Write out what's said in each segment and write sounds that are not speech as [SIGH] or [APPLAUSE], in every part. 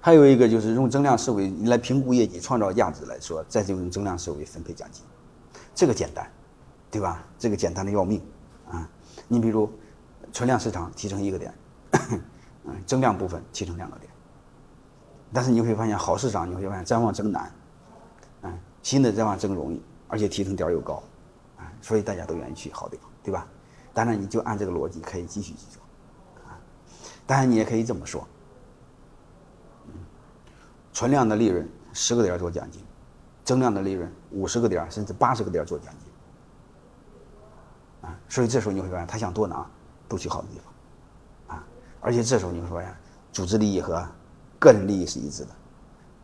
还有一个就是用增量思维来评估业绩、创造价值来说，再就用增量思维分配奖金，这个简单，对吧？这个简单的要命啊！你比如存量市场提成一个点，[COUGHS] 嗯，增量部分提成两个点，但是你会发现好市场你会发现展望增难，嗯，新的展望增容易，而且提成点又高，啊，所以大家都愿意去好地方，对吧？当然你就按这个逻辑可以继续去做。啊当然，你也可以这么说，存量的利润十个点做奖金，增量的利润五十个点甚至八十个点做奖金，啊，所以这时候你会发现，他想多拿，都去好的地方，啊，而且这时候你会发现，组织利益和个人利益是一致的，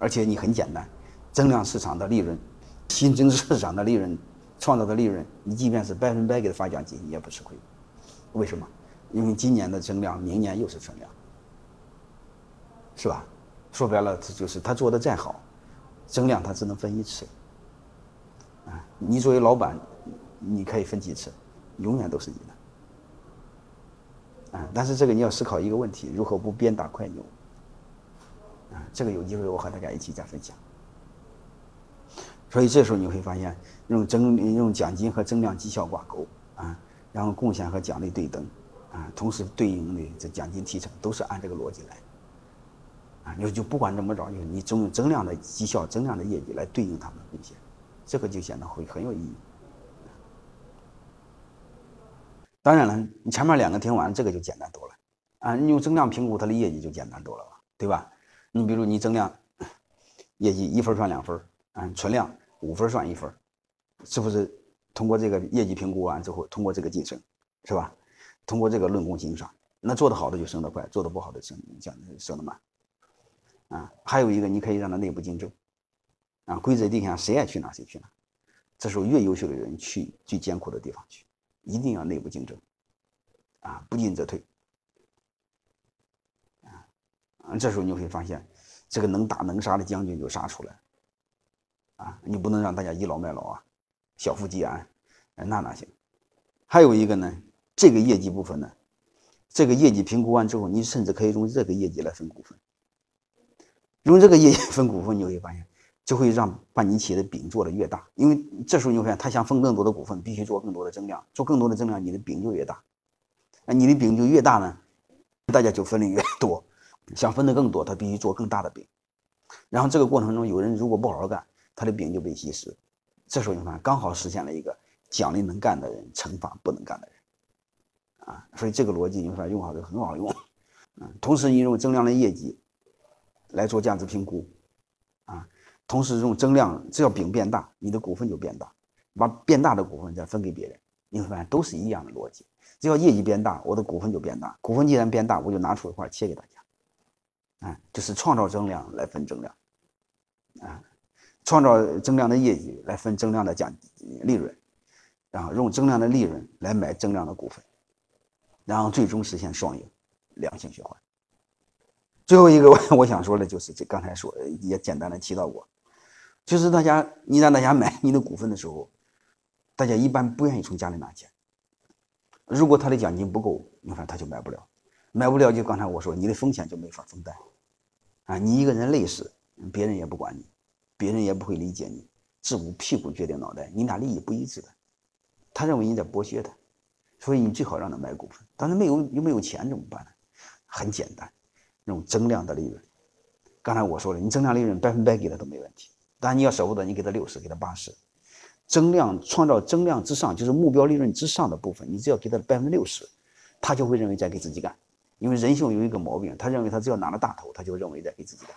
而且你很简单，增量市场的利润，新增市场的利润，创造的利润，你即便是百分百给他发奖金，你也不吃亏，为什么？因为今年的增量，明年又是存量，是吧？说白了，这就是他做的再好，增量他只能分一次。啊，你作为老板，你可以分几次，永远都是你的。啊，但是这个你要思考一个问题：如何不鞭打快牛？啊，这个有机会我和大家一起再分享。所以这时候你会发现，用增用奖金和增量绩效挂钩啊，然后贡献和奖励对等。啊，同时对应的这奖金提成都是按这个逻辑来，啊，你就不管怎么着，就是你总用增量的绩效、增量的业绩来对应他们的贡献，这个就显得会很有意义。当然了，你前面两个听完，这个就简单多了，啊，你用增量评估它的业绩就简单多了吧，对吧？你比如你增量业绩一分算两分，啊，存量五分算一分，是不是通过这个业绩评估完之后，通过这个晋升，是吧？通过这个论功行赏，那做得好的就升得快，做得不好的升降升得慢。啊，还有一个，你可以让他内部竞争。啊，规则定下，谁爱去哪谁去哪。这时候越优秀的人去最艰苦的地方去，一定要内部竞争。啊，不进则退。啊，这时候你会发现，这个能打能杀的将军就杀出来。啊，你不能让大家倚老卖老啊，小富即安，那哪行？还有一个呢。这个业绩部分呢，这个业绩评估完之后，你甚至可以用这个业绩来分股份。用这个业绩分股份，你会发现，就会让把你企业的饼做得越大。因为这时候你会发现，他想分更多的股份，必须做更多的增量，做更多的增量，你的饼就越大。那你的饼就越大呢，[LAUGHS] 大家就分的越多。想分的更多，他必须做更大的饼。然后这个过程中，有人如果不好好干，他的饼就被稀释。这时候你看，刚好实现了一个奖励能干的人，惩罚不能干的人。啊，所以这个逻辑你发现用好就很好用，嗯，同时你用增量的业绩来做价值评估，啊，同时用增量，只要饼变大，你的股份就变大，把变大的股份再分给别人，你会发现都是一样的逻辑，只要业绩变大，我的股份就变大，股份既然变大，我就拿出一块切给大家，啊，就是创造增量来分增量，啊，创造增量的业绩来分增量的奖利润，然后用增量的利润来买增量的股份。然后最终实现双赢，良性循环。最后一个 [LAUGHS] 我想说的就是这刚才说也简单的提到过，就是大家你让大家买你的股份的时候，大家一般不愿意从家里拿钱。如果他的奖金不够，你看他就买不了，买不了就刚才我说你的风险就没法分担，啊，你一个人累死，别人也不管你，别人也不会理解你，自古屁股决定脑袋，你俩利益不一致的，他认为你在剥削他。所以你最好让他买股份，但是没有又没有钱怎么办呢？很简单，那种增量的利润。刚才我说了，你增量利润百分百给他都没问题，但你要舍不得，你给他六十，给他八十。增量创造增量之上，就是目标利润之上的部分，你只要给他百分之六十，他就会认为在给自己干。因为人性有一个毛病，他认为他只要拿了大头，他就认为在给自己干。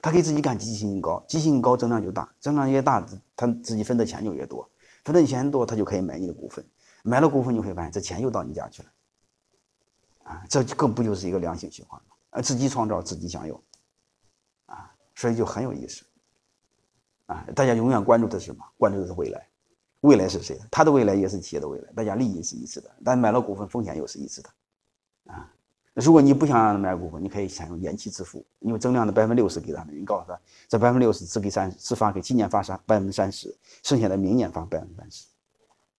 他给自己干积极性高，积极性高增量就大，增量越大，他自己分的钱就越多，分的钱多，他就可以买你的股份。买了股份，你会发现这钱又到你家去了，这更不就是一个良性循环吗？啊，自己创造，自己享有，啊，所以就很有意思，啊，大家永远关注的是什么？关注的是未来，未来是谁？他的未来也是企业的未来，大家利益是一致的，但买了股份，风险又是一致的，啊，如果你不想让他买股份，你可以采用延期支付，因为增量的百分之六十给他们，你告诉他，这百分之六十只给三，只发给今年发三百分之三十，剩下的明年发百分之三十。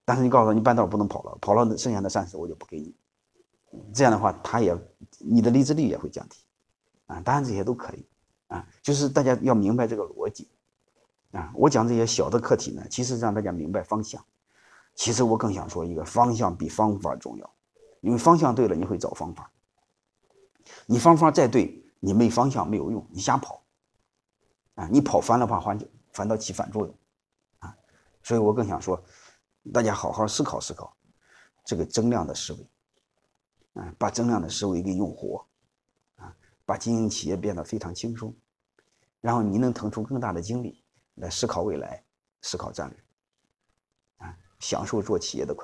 但是你告诉他，你半道不能跑了，跑了剩下的三十我就不给你。这样的话，他也你的离职率也会降低，啊，当然这些都可以啊，就是大家要明白这个逻辑啊。我讲这些小的课题呢，其实让大家明白方向。其实我更想说一个方向比方法重要，因为方向对了，你会找方法。你方法再对，你没方向没有用，你瞎跑啊，你跑反了话反反倒起反作用啊。所以我更想说，大家好好思考思考这个增量的思维。啊，把增量的思维给用活，啊，把经营企业变得非常轻松，然后你能腾出更大的精力来思考未来，思考战略，啊，享受做企业的快。